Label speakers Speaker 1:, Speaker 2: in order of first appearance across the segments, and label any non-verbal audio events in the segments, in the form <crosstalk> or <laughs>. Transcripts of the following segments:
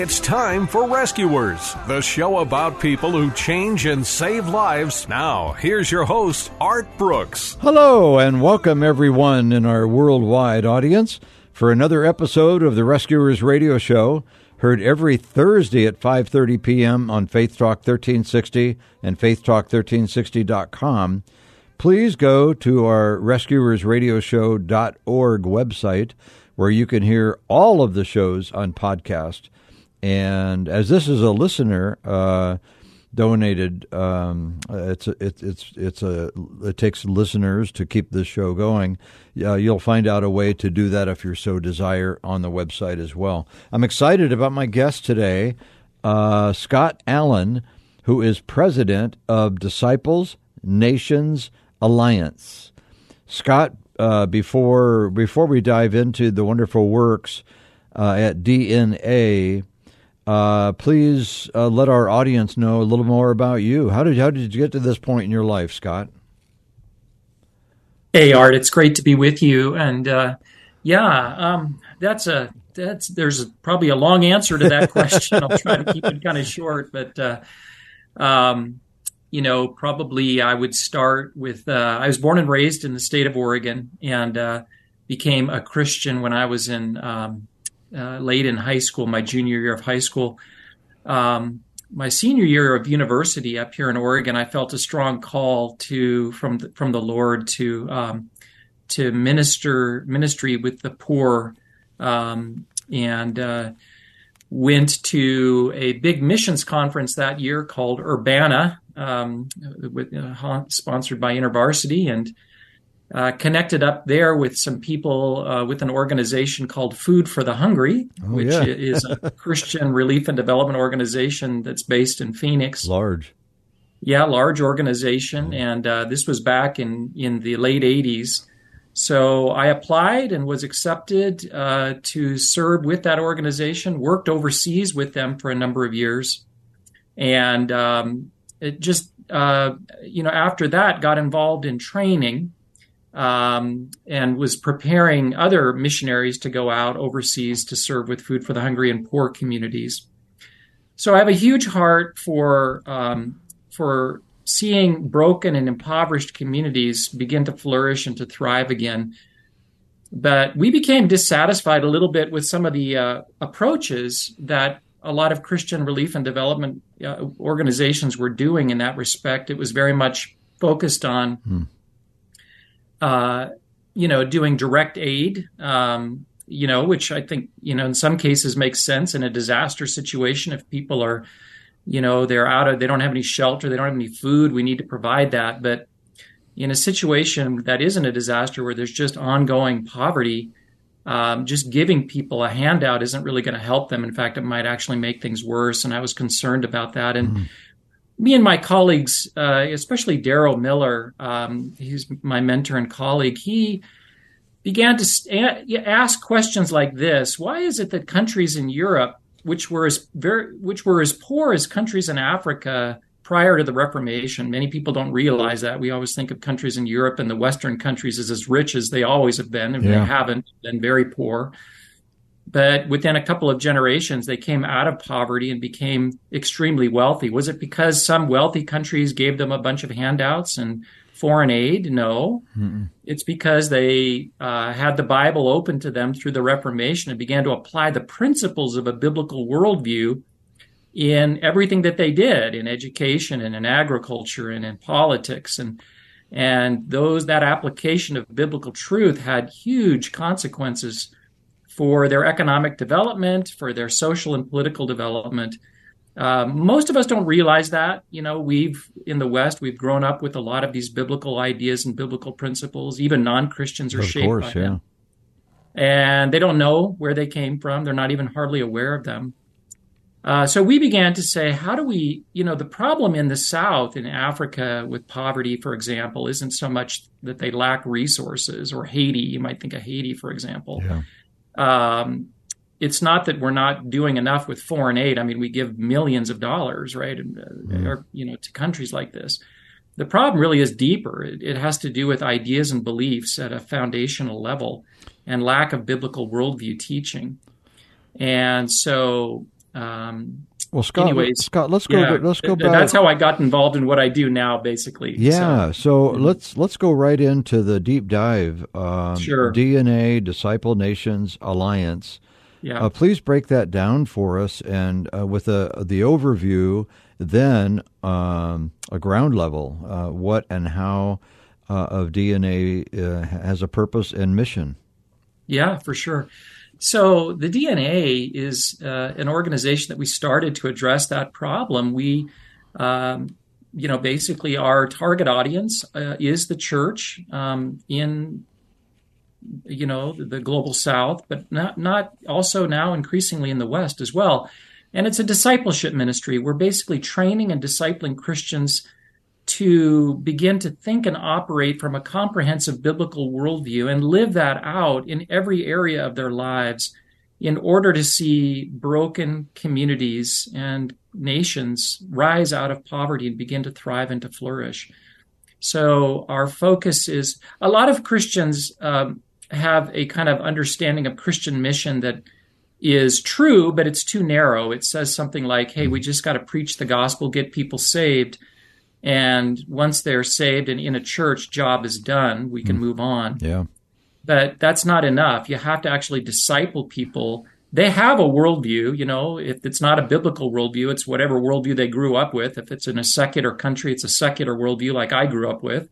Speaker 1: It's time for Rescuers, the show about people who change and save lives. Now, here's your host, Art Brooks.
Speaker 2: Hello, and welcome everyone in our worldwide audience for another episode of the Rescuers Radio Show, heard every Thursday at 5:30 p.m. on Faith Talk 1360 and faithtalk1360.com. Please go to our rescuersradioshow.org website where you can hear all of the shows on podcast and as this is a listener uh, donated, um, it's it, it's it's a it takes listeners to keep this show going. Uh, you'll find out a way to do that if you so desire on the website as well. I'm excited about my guest today, uh, Scott Allen, who is president of Disciples Nations Alliance. Scott, uh, before before we dive into the wonderful works uh, at DNA uh, please uh, let our audience know a little more about you. How did how did you get to this point in your life, Scott?
Speaker 3: Hey, Art, it's great to be with you. And uh, yeah, um, that's a that's there's probably a long answer to that question. I'll try to keep it kind of short, but uh, um, you know, probably I would start with uh, I was born and raised in the state of Oregon and uh, became a Christian when I was in um, uh, late in high school, my junior year of high school. Um, my senior year of university up here in Oregon, I felt a strong call to from the, from the Lord to um, to minister ministry with the poor, um, and uh, went to a big missions conference that year called Urbana, um, with, uh, sponsored by InterVarsity, and uh, connected up there with some people uh, with an organization called Food for the Hungry, oh, which yeah. is a <laughs> Christian relief and development organization that's based in Phoenix.
Speaker 2: Large.
Speaker 3: Yeah, large organization. And uh, this was back in, in the late 80s. So I applied and was accepted uh, to serve with that organization, worked overseas with them for a number of years. And um, it just, uh, you know, after that, got involved in training um, and was preparing other missionaries to go out overseas to serve with food for the hungry and poor communities. So I have a huge heart for um, for seeing broken and impoverished communities begin to flourish and to thrive again. But we became dissatisfied a little bit with some of the uh, approaches that a lot of Christian relief and development uh, organizations were doing in that respect. It was very much focused on. Hmm uh, you know, doing direct aid, um, you know, which I think, you know, in some cases makes sense in a disaster situation. If people are, you know, they're out of, they don't have any shelter, they don't have any food, we need to provide that. But in a situation that isn't a disaster where there's just ongoing poverty, um, just giving people a handout isn't really going to help them. In fact, it might actually make things worse. And I was concerned about that. And mm-hmm me and my colleagues, uh, especially Darrow Miller, um, he's my mentor and colleague, he began to ask questions like this: Why is it that countries in Europe, which were as very, which were as poor as countries in Africa prior to the Reformation, many people don't realize that. We always think of countries in Europe and the Western countries as as rich as they always have been, and yeah. they haven't been very poor but within a couple of generations, they came out of poverty and became extremely wealthy. Was it because some wealthy countries gave them a bunch of handouts and foreign aid? No. Mm-mm. It's because they uh, had the Bible open to them through the Reformation and began to apply the principles of a biblical worldview in everything that they did in education and in agriculture and in politics and and those that application of biblical truth had huge consequences for their economic development, for their social and political development. Uh, most of us don't realize that. You know, we've in the West we've grown up with a lot of these biblical ideas and biblical principles. Even non Christians are
Speaker 2: of
Speaker 3: shaped
Speaker 2: course,
Speaker 3: by
Speaker 2: yeah.
Speaker 3: them, and they don't know where they came from. They're not even hardly aware of them. Uh, so we began to say, how do we, you know, the problem in the South, in Africa, with poverty, for example, isn't so much that they lack resources, or Haiti. You might think of Haiti, for example.
Speaker 2: Yeah.
Speaker 3: Um, it's not that we're not doing enough with foreign aid. I mean, we give millions of dollars, right, and, uh, or, you know, to countries like this. The problem really is deeper. It, it has to do with ideas and beliefs at a foundational level, and lack of biblical worldview teaching. And so um,
Speaker 2: Well, Scott,
Speaker 3: Anyways,
Speaker 2: Scott, let's go.
Speaker 3: yeah,
Speaker 2: let's go back.
Speaker 3: That's how I got involved in what I do now, basically.
Speaker 2: Yeah,
Speaker 3: So,
Speaker 2: so, let's let's go right into the deep dive. Um,
Speaker 3: Sure.
Speaker 2: DNA Disciple Nations Alliance.
Speaker 3: yeah.
Speaker 2: Uh, please break that down for us, and uh, with the the overview, then um, a ground level, uh, what and how uh, of DNA uh, has a purpose and mission.
Speaker 3: Yeah, for sure. So the DNA is uh, an organization that we started to address that problem. We, um, you know, basically our target audience uh, is the church um, in, you know, the, the global South, but not not also now increasingly in the West as well. And it's a discipleship ministry. We're basically training and discipling Christians to begin to think and operate from a comprehensive biblical worldview and live that out in every area of their lives in order to see broken communities and nations rise out of poverty and begin to thrive and to flourish. So our focus is a lot of Christians um, have a kind of understanding of Christian mission that is true, but it's too narrow. It says something like, hey, we just got to preach the gospel, get people saved. And once they're saved and in a church, job is done. We can hmm. move on.
Speaker 2: Yeah,
Speaker 3: But that's not enough. You have to actually disciple people. They have a worldview, you know, if it's not a biblical worldview, it's whatever worldview they grew up with. If it's in a secular country, it's a secular worldview like I grew up with.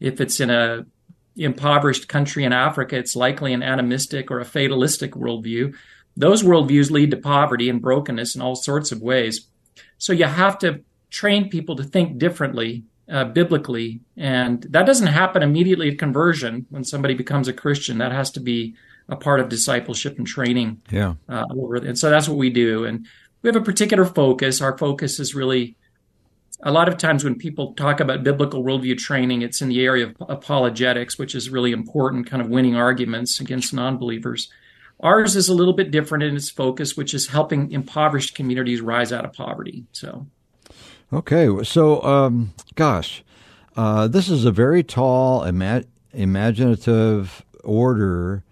Speaker 3: If it's in a impoverished country in Africa, it's likely an animistic or a fatalistic worldview. Those worldviews lead to poverty and brokenness in all sorts of ways. So you have to train people to think differently uh, biblically, and that doesn't happen immediately at conversion when somebody becomes a Christian. That has to be a part of discipleship and training.
Speaker 2: yeah,
Speaker 3: Uh, and so that's what we do, and we have a particular focus. Our focus is really a lot of times when people talk about biblical worldview training, it's in the area of apologetics, which is really important, kind of winning arguments against non-believers. Ours is a little bit different in its focus, which is helping impoverished communities rise out of poverty. So.
Speaker 2: Okay, so um, gosh, uh, this is a very tall, ima- imaginative order,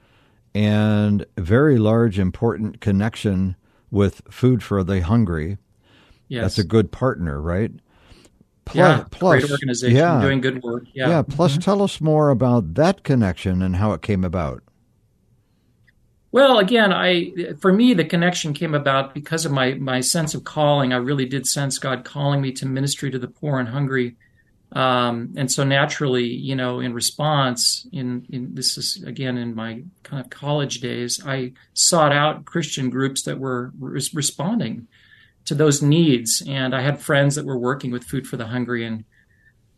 Speaker 2: and very large, important connection with food for the hungry.
Speaker 3: Yes.
Speaker 2: That's a good partner, right? Plu-
Speaker 3: yeah,
Speaker 2: plus,
Speaker 3: great organization
Speaker 2: yeah,
Speaker 3: doing good work. Yeah.
Speaker 2: yeah. Plus, tell us more about that connection and how it came about.
Speaker 3: Well, again, I for me the connection came about because of my my sense of calling. I really did sense God calling me to ministry to the poor and hungry, um, and so naturally, you know, in response, in in this is again in my kind of college days, I sought out Christian groups that were res- responding to those needs, and I had friends that were working with Food for the Hungry and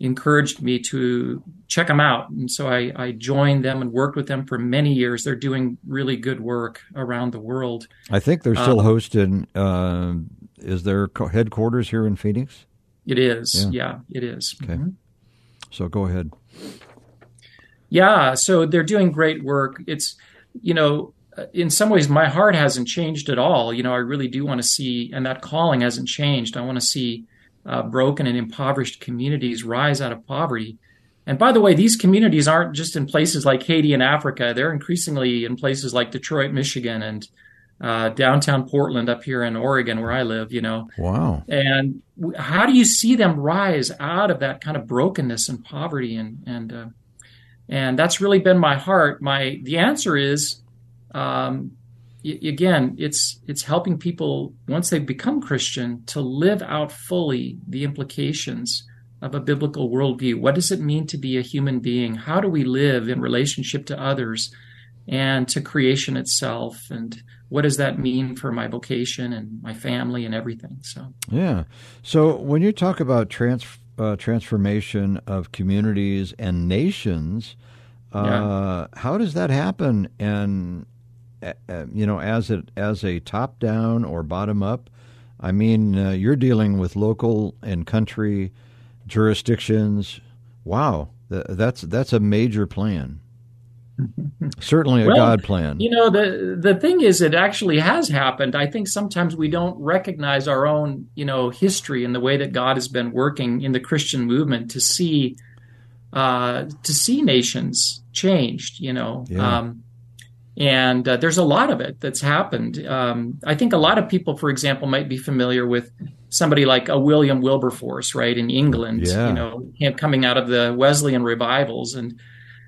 Speaker 3: encouraged me to check them out. And so I, I, joined them and worked with them for many years. They're doing really good work around the world.
Speaker 2: I think they're still
Speaker 3: Um,
Speaker 2: hosted. Uh, is their headquarters here in Phoenix?
Speaker 3: It is.
Speaker 2: Yeah.
Speaker 3: Yeah, it is.
Speaker 2: Okay.
Speaker 3: Mhm.
Speaker 2: So go ahead.
Speaker 3: Yeah. So they're doing great work. It's, you know, in some ways, my heart hasn't changed at all. You know, I really do want to see, and that calling hasn't changed. I want to see uh, broken and impoverished communities rise out of poverty. And by the way, these communities aren't just in places like Haiti and Africa. They're increasingly in places like Detroit, Michigan, and uh, downtown Portland up here in Oregon, where I live. You know,
Speaker 2: Wow.
Speaker 3: and w- how do you see them rise out of that kind of brokenness and poverty? And and uh, and that's really been my heart. My the answer is um, again, it's it's helping people once they become Christian to live out fully the implications of a biblical worldview. What does it mean to be a human being? How do we live in relationship to others and to creation itself? And what does that mean for my vocation and my family and everything? So
Speaker 2: yeah. So when you talk about trans uh, transformation of communities and nations, uh, yeah. how does that happen? And uh, uh, you know, as it as a top down or bottom up. I mean, uh, you're dealing with local and country jurisdictions. Wow, that's that's a major plan. <laughs> Certainly a
Speaker 3: well,
Speaker 2: God plan.
Speaker 3: You know, the the thing is it actually has happened. I think sometimes we don't recognize our own, you know, history and the way that God has been working in the Christian movement to see uh, to see nations changed, you know. Yeah. Um, and uh, there's a lot of it that's happened. Um, I think a lot of people, for example, might be familiar with somebody like a William Wilberforce, right, in England, yeah. you know, coming out of the Wesleyan revivals. And,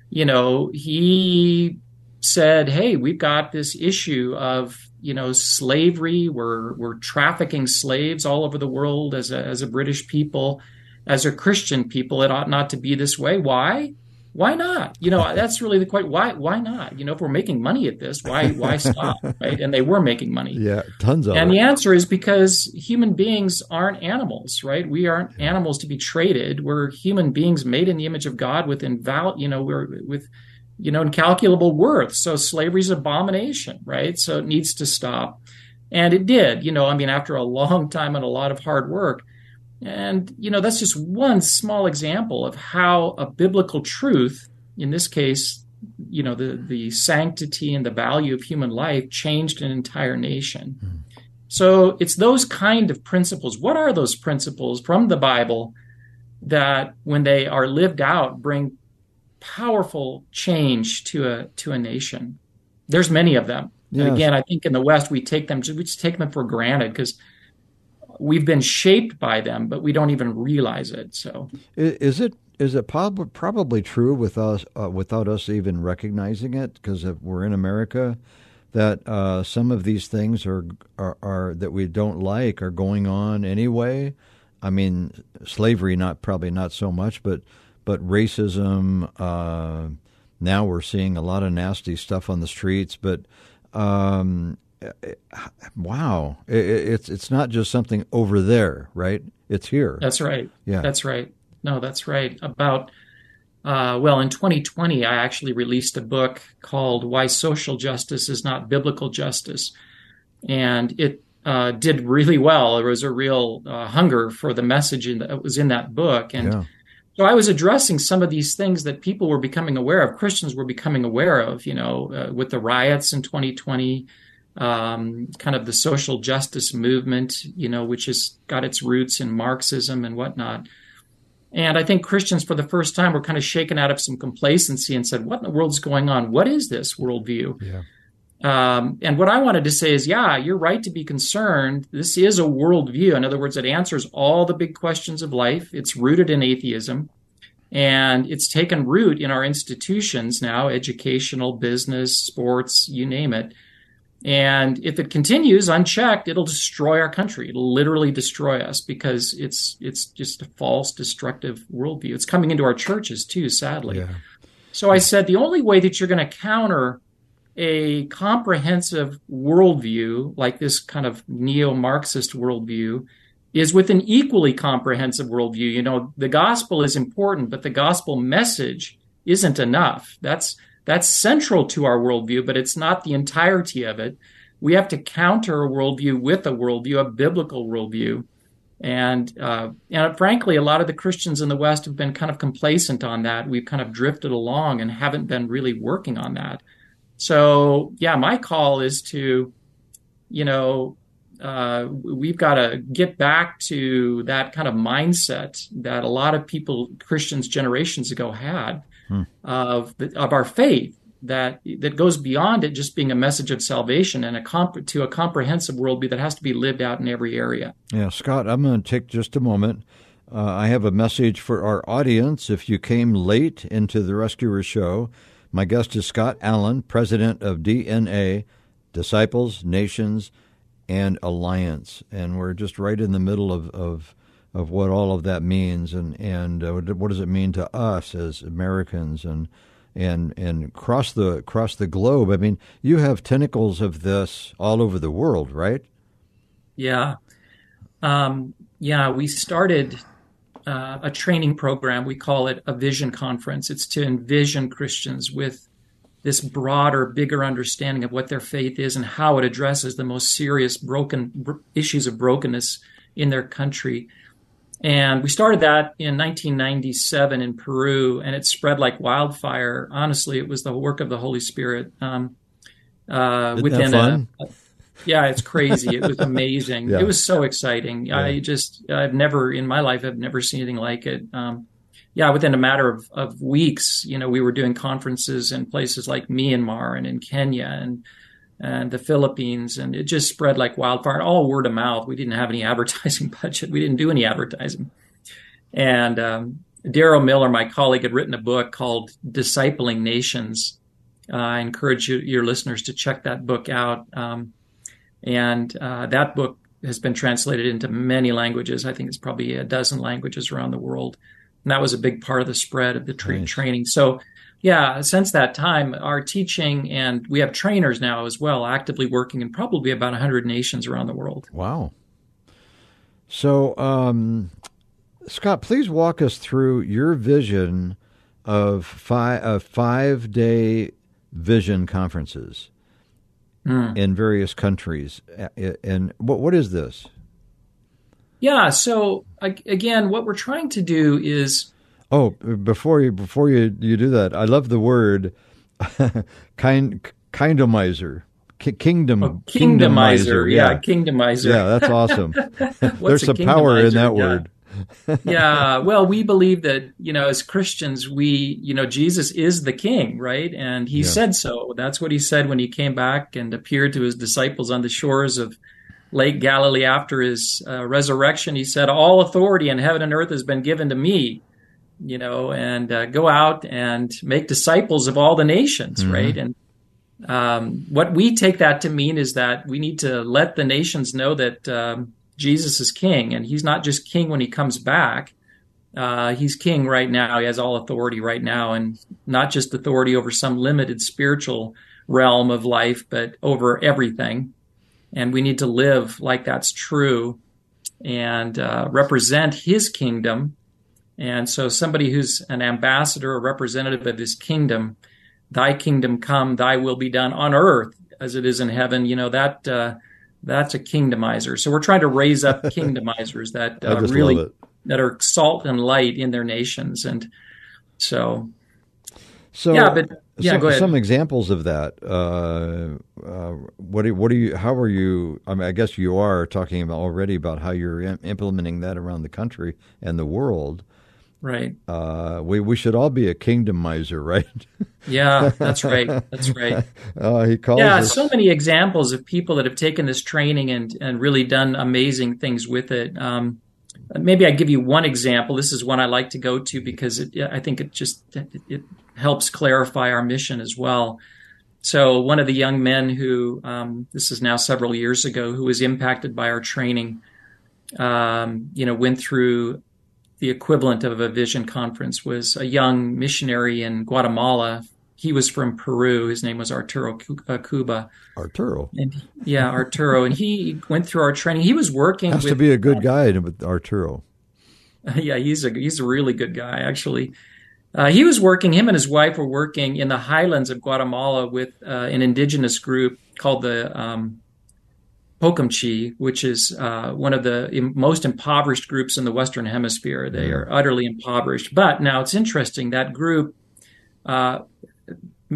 Speaker 3: you know, he said, hey, we've got this issue of, you know, slavery. We're, we're trafficking slaves all over the world as a, as a British people. As a Christian people, it ought not to be this way. Why? Why not? You know, that's really the question. Why why not? You know, if we're making money at this, why why <laughs> stop? Right? And they were making money.
Speaker 2: Yeah, tons of.
Speaker 3: And
Speaker 2: it.
Speaker 3: the answer is because human beings aren't animals, right? We aren't animals to be traded. We're human beings made in the image of God with inval, you know, we're with you know incalculable worth. So slavery's an abomination, right? So it needs to stop. And it did, you know, I mean, after a <laughs> long time and a lot of hard work. And, you know, that's just one small example of how a biblical truth, in this case, you know, the, the sanctity and the value of human life changed an entire nation. Mm. So it's those kind of principles. What are those principles from the Bible that, when they are lived out, bring powerful change to a to a nation? There's many of them. Yes. And again, I think in the West we take them we just take them for granted because we've been shaped by them, but we don't even realize it. So,
Speaker 2: is it is it prob- probably true with us uh, without us even recognizing it? Because we're in America, that uh, some of these things are, are, are that we don't like are going on anyway. I mean, slavery not probably not so much, but but racism. Uh, now we're seeing a lot of nasty stuff on the streets, but um, wow, it's it's not just something over there, right? It's here.
Speaker 3: That's right. Yeah, that's right. No, that's right. About uh, well, in 2020, I actually released a book called "Why Social Justice Is Not Biblical Justice," and it uh, did really well. There was a real uh, hunger for the message that was in that book, and. Yeah. So I was addressing some of these things that people were becoming aware of, Christians were becoming aware of, you know, uh, with the riots in 2020, um, kind of the social justice movement, you know, which has got its roots in Marxism and whatnot. And I think Christians, for the first time, were kind of shaken out of some complacency and said, "What in the world is going on? What is this worldview?" Yeah. Um, and what I wanted to say is, yeah, you're right to be concerned. This is a worldview. In other words, it answers all the big questions of life. It's rooted in atheism, and it's taken root in our institutions now: educational, business, sports, you name it. And if it continues unchecked, it'll destroy our country. It'll literally destroy us because it's it's just a false, destructive worldview. It's coming into our churches too, sadly. Yeah. So I said the only way that you're going to counter a comprehensive worldview like this kind of neo-Marxist worldview is with an equally comprehensive worldview. You know, the gospel is important, but the gospel message isn't enough. That's that's central to our worldview, but it's not the entirety of it. We have to counter a worldview with a worldview, a biblical worldview. And, uh, and frankly, a lot of the Christians in the West have been kind of complacent on that. We've kind of drifted along and haven't been really working on that. So, yeah, my call is to, you know, uh, we've got to get back to that kind of mindset that a lot of people, Christians generations ago, had of of our faith that that goes beyond it just being a message of salvation and a comp- to a comprehensive worldview that has to be lived out in every area.
Speaker 2: Yeah, Scott, I'm going to take just a moment. Uh, I have a message for our audience. If you came late into the Rescuer Show, my guest is Scott Allen, president of DNA disciples, nations, and alliance. And we're just right in the middle of, of, of what all of that means and, and uh, what does it mean to us as Americans and and and across the across the globe. I mean, you have tentacles of this all over the world, right?
Speaker 3: Yeah, um, yeah. We started uh, a training program. We call it a Vision Conference. It's to envision Christians with this broader, bigger understanding of what their faith is and how it addresses the most serious broken br- issues of brokenness in their country. And we started that in 1997 in Peru, and it spread like wildfire. Honestly, it was the work of the Holy Spirit. Um,
Speaker 2: uh, within a, a,
Speaker 3: yeah, it's crazy. it was amazing. <laughs> yeah. It was so exciting. Yeah. I just, I've never in my life, I've never seen anything like it. Um, yeah, within a matter of, of weeks, you know, we were doing conferences in places like Myanmar and in Kenya and and the Philippines, and it just spread like wildfire, all word of mouth. We didn't have any <laughs> advertising budget. We didn't do any advertising. And um, Darrow Miller, my colleague, had written a book called Discipling Nations. Uh, I encourage you, your listeners to check that book out. Um, and uh, that book has been translated into many languages. I think it's probably a dozen languages around the world. And that was a big part of the spread of the tra- nice. training. So yeah, since that time, our teaching and we have trainers now as well, actively working in probably about 100 nations around the world.
Speaker 2: Wow. So, um, Scott, please walk us through your vision of five, uh, five day vision conferences mm. in various countries. And what, what is this?
Speaker 3: Yeah, so again, what we're trying to do is
Speaker 2: Oh, before you before you you do that, I love the word <laughs> kind kindomizer. kingdom,
Speaker 3: oh, kingdomizer, yeah. yeah, kingdomizer.
Speaker 2: Yeah, that's awesome. <laughs> There's some power in that yeah. word.
Speaker 3: yeah, well, we believe that you know, as Christians, we you know, Jesus is the King, right? And He yeah. said so. That's what He said when He came back and appeared to His disciples on the shores of Lake Galilee after His uh, resurrection. He said, "All authority in heaven and earth has been given to me." You know, and uh, go out and make disciples of all the nations, mm-hmm. right? And um, what we take that to mean is that we need to let the nations know that um, Jesus is king, and he's not just king when he comes back. Uh, he's king right now. He has all authority right now, and not just authority over some limited spiritual realm of life, but over everything. And we need to live like that's true and uh, represent his kingdom and so, somebody who's an ambassador, a representative of his kingdom, thy kingdom come, thy will be done on earth as it is in heaven, you know, that, uh, that's a kingdomizer. So we're trying to raise up <laughs> kingdomizers that uh, really, that are salt and light in their nations. And so,
Speaker 2: so yeah, but yeah, some, some examples of that. Uh, uh, what do, what do you? How are you? I mean, I guess you are talking about already about how you're implementing that around the country and the world.
Speaker 3: Right.
Speaker 2: Uh, we we should all be a kingdom miser, <laughs> right?
Speaker 3: yeah, that's right. That's right. <laughs>
Speaker 2: Uh, he calls.
Speaker 3: Yeah,
Speaker 2: us...
Speaker 3: so many examples of people that have taken this training and and really done amazing things with it. Um, maybe I give you one example. This is one I like to go to because it, I think it just it, it helps clarify our mission as well. So one of the young men who um, this is now several years ago who was impacted by our training, um, you know, went through the equivalent of a vision conference was a young missionary in Guatemala. He was from Peru. His name was Arturo uh, Cuba.
Speaker 2: Arturo.
Speaker 3: And yeah, Arturo. and he went through our training. He was working.
Speaker 2: Has
Speaker 3: with,
Speaker 2: to be a good guy Arturo.
Speaker 3: Yeah, he's a he's a really good guy actually. Uh, he was working. Him and his wife were working in the highlands of Guatemala with uh, an indigenous group called the um, Pokomchi, which is uh, one of the most impoverished groups in the Western Hemisphere. They mm. are utterly impoverished. But now it's interesting that group, uh,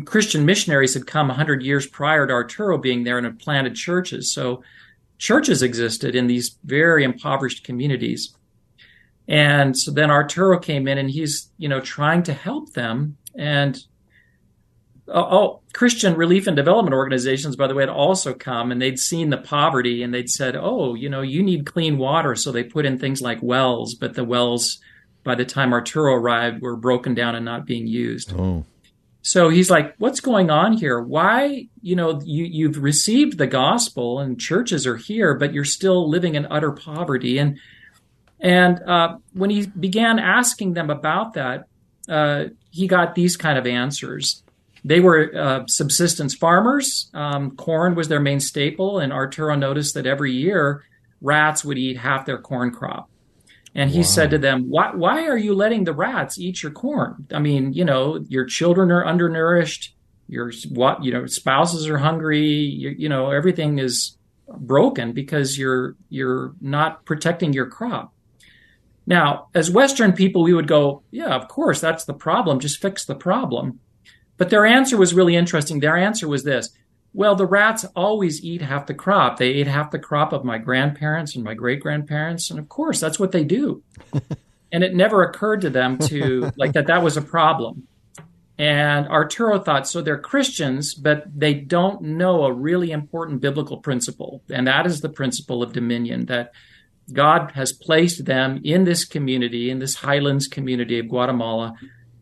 Speaker 3: Christian missionaries had come 100 years prior to Arturo being there and had planted churches. So churches existed in these very impoverished communities. And so then Arturo came in and he's, you know, trying to help them. And oh, Christian relief and development organizations, by the way, had also come and they'd seen the poverty and they'd said, oh, you know, you need clean water. So they put in things like wells, but the wells, by the time Arturo arrived, were broken down and not being used.
Speaker 2: Oh.
Speaker 3: So he's like, what's going on here? Why, you know, you, you've received the gospel and churches are here, but you're still living in utter poverty. And, and, uh, when he began asking them about that, uh, he got these kind of answers. They were uh, subsistence farmers. Um, corn was their main staple, and Arturo noticed that every year rats would eat half their corn crop. And he wow. said to them, why, why are you letting the rats eat your corn? I mean, you know, your children are undernourished. Your what, you know, spouses are hungry. You, you know, everything is broken because you're, you're not protecting your crop. Now, as Western people, we would go, yeah, of course, that's the problem. Just fix the problem. But their answer was really interesting. Their answer was this well, the rats always eat half the crop. They ate half the crop of my grandparents and my great grandparents. And of course, that's what they do. <laughs> and it never occurred to them to, like, that that was a problem. And Arturo thought, so they're Christians, but they don't know a really important biblical principle. And that is the principle of dominion that God has placed them in this community, in this highlands community of Guatemala,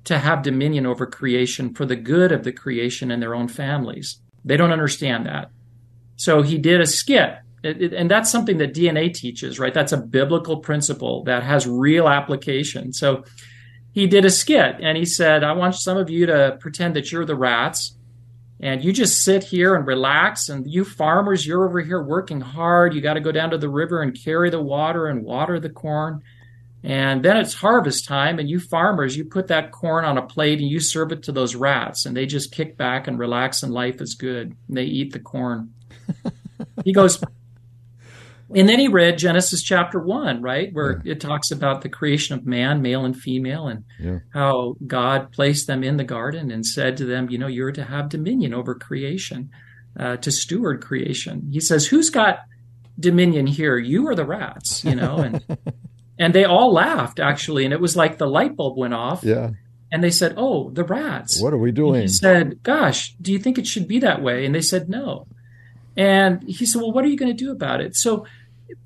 Speaker 3: to have dominion over creation for the good of the creation and their own families. They don't understand that. So he did a skit. It, it, and that's something that DNA teaches, right? That's a biblical principle that has real application. So he did a skit and he said, I want some of you to pretend that you're the rats and you just sit here and relax. And you farmers, you're over here working hard. You got to go down to the river and carry the water and water the corn. And then it's harvest time, and you farmers, you put that corn on a plate and you serve it to those rats, and they just kick back and relax, and life is good. And they eat the corn. he goes, <laughs> and then he read Genesis chapter one, right, where yeah. it talks about the creation of man, male and female, and yeah. how God placed them in the garden and said to them, you know, you're to have dominion over creation, uh, to steward creation. He says, who's got dominion here, you or the rats? You know, and <laughs> and they all laughed actually, and it was like the light bulb went off.
Speaker 2: Yeah.
Speaker 3: And they said, "Oh, the rats."
Speaker 2: What are we doing?
Speaker 3: And he said, "Gosh, do you think it should be that way?" And they said, "No." And he said, "Well, what are you going to do about it?" So,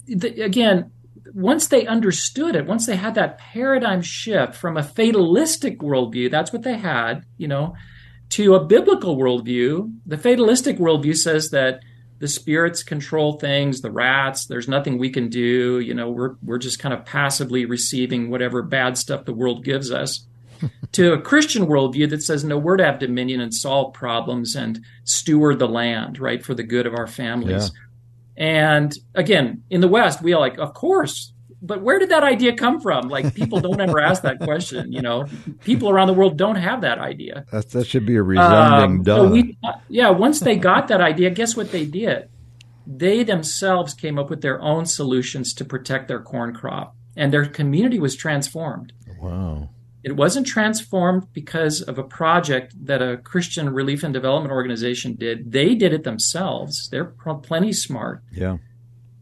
Speaker 3: the, again, once they understood it, once they had that paradigm shift from a fatalistic worldview, that's what they had, you know, to a biblical worldview. The fatalistic worldview says that the spirits control things, the rats, there's nothing we can do. You know, we're, we're just kind of passively receiving whatever bad stuff the world gives us. <laughs> to a Christian worldview that says, no, we're to have dominion and solve problems and steward the land, right, for the good of our families. Yeah. And again, in the West, we are like, of course, but where did that idea come from? Like people don't ever ask that question. You know, people around the world don't have that idea.
Speaker 2: That, that should be a resounding um, duh. So we,
Speaker 3: yeah, once they got that idea, guess what they did? They themselves came up with their own solutions to protect their corn crop, and their community was transformed.
Speaker 2: Wow.
Speaker 3: It wasn't transformed because of a project that a Christian relief and development organization did. They did it themselves. They're plenty smart.
Speaker 2: Yeah.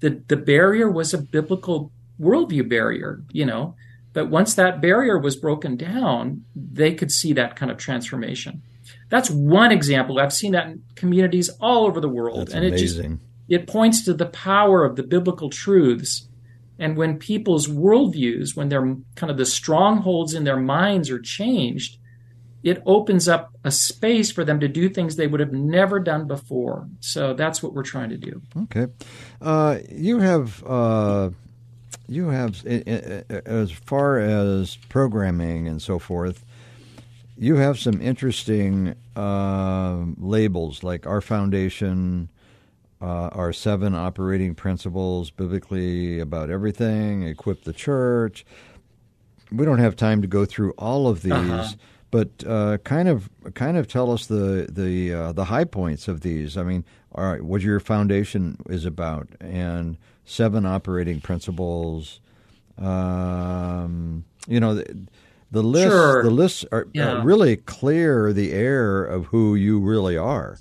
Speaker 3: The, the barrier was a biblical worldview barrier, you know. But once that barrier was broken down, they could see that kind of transformation. That's one example. I've seen that in communities all over the world.
Speaker 2: That's and amazing.
Speaker 3: it just it points to the power of the biblical truths. And when people's worldviews, when they're kind of the strongholds in their minds are changed, it opens up a space for them to do things they would have never done before. So that's what we're trying to do.
Speaker 2: Okay. Uh, you have uh, you have, as far as programming and so forth, you have some interesting uh, labels like our foundation, uh, our seven operating principles biblically about everything, equip the church. We don't have time to go through all of these, uh-huh. but uh, kind of kind of tell us the the uh, the high points of these. I mean, all right, what your foundation is about, and seven operating principles. Um, you know, the, the lists
Speaker 3: sure.
Speaker 2: the lists are, yeah. are, really clear the air of who you really are.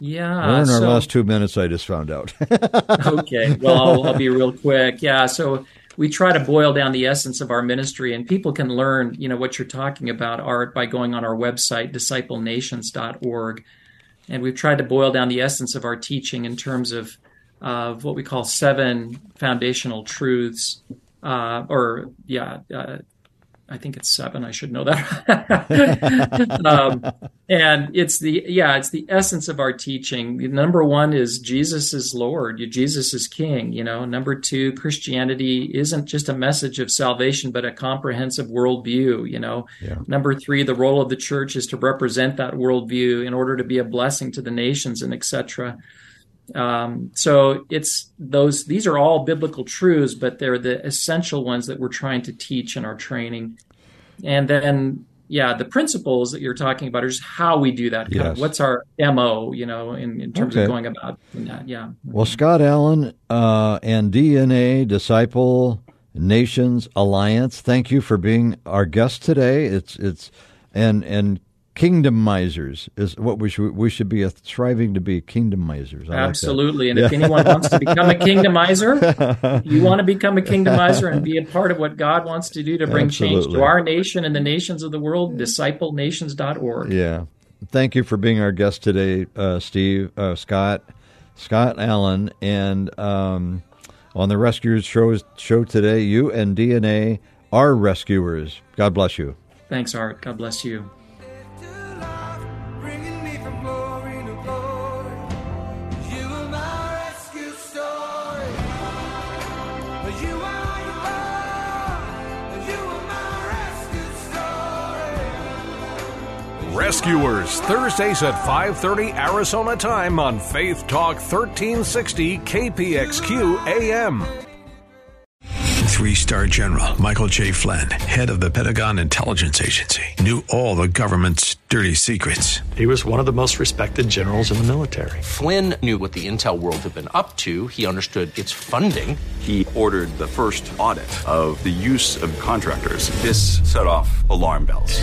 Speaker 3: Yeah.
Speaker 2: Well, in our so, last two minutes, I just found out. <laughs>
Speaker 3: okay. Well, I'll, I'll be real quick. Yeah. So we try to boil down the essence of our ministry and people can learn you know what you're talking about art by going on our website disciplenations.org and we've tried to boil down the essence of our teaching in terms of of what we call seven foundational truths, uh, or yeah, uh, I think it's seven. I should know that. <laughs> um, and it's the yeah, it's the essence of our teaching. Number one is Jesus is Lord. Jesus is King. You know. Number two, Christianity isn't just a message of salvation, but a comprehensive worldview. You know. Yeah. Number three, the role of the church is to represent that worldview in order to be a blessing to the nations and etc. Um, so it's those; these are all biblical truths, but they're the essential ones that we're trying to teach in our training. And then, yeah, the principles that you're talking about are just how we do that. Yes. what's our mo? You know, in, in terms okay. of going about that. Yeah.
Speaker 2: Well, Scott Allen uh, and DNA Disciple Nations Alliance. Thank you for being our guest today. It's it's and and kingdomizers is what we should we should be striving to be kingdomizers.
Speaker 3: I Absolutely, like and yeah. if anyone wants to become a kingdomizer, <laughs> you want to become a kingdomizer and be a part of what God wants to do to bring Absolutely. change to our nation and the nations of the world. DiscipleNations.org.
Speaker 2: Yeah, thank you for being our guest today, uh, Steve uh, Scott Scott Allen, and um, on the Rescuers show show today, you and DNA are rescuers. God bless you.
Speaker 3: Thanks, Art. God bless you.
Speaker 1: Rescuers, Thursdays at 5:30 Arizona time on Faith Talk 1360 KPXQ AM.
Speaker 4: Three star general Michael J. Flynn, head of the Pentagon Intelligence Agency, knew all the government's dirty secrets.
Speaker 5: He was one of the most respected generals in the military.
Speaker 6: Flynn knew what the intel world had been up to, he understood its funding.
Speaker 7: He ordered the first audit of the use of contractors. This set off alarm bells.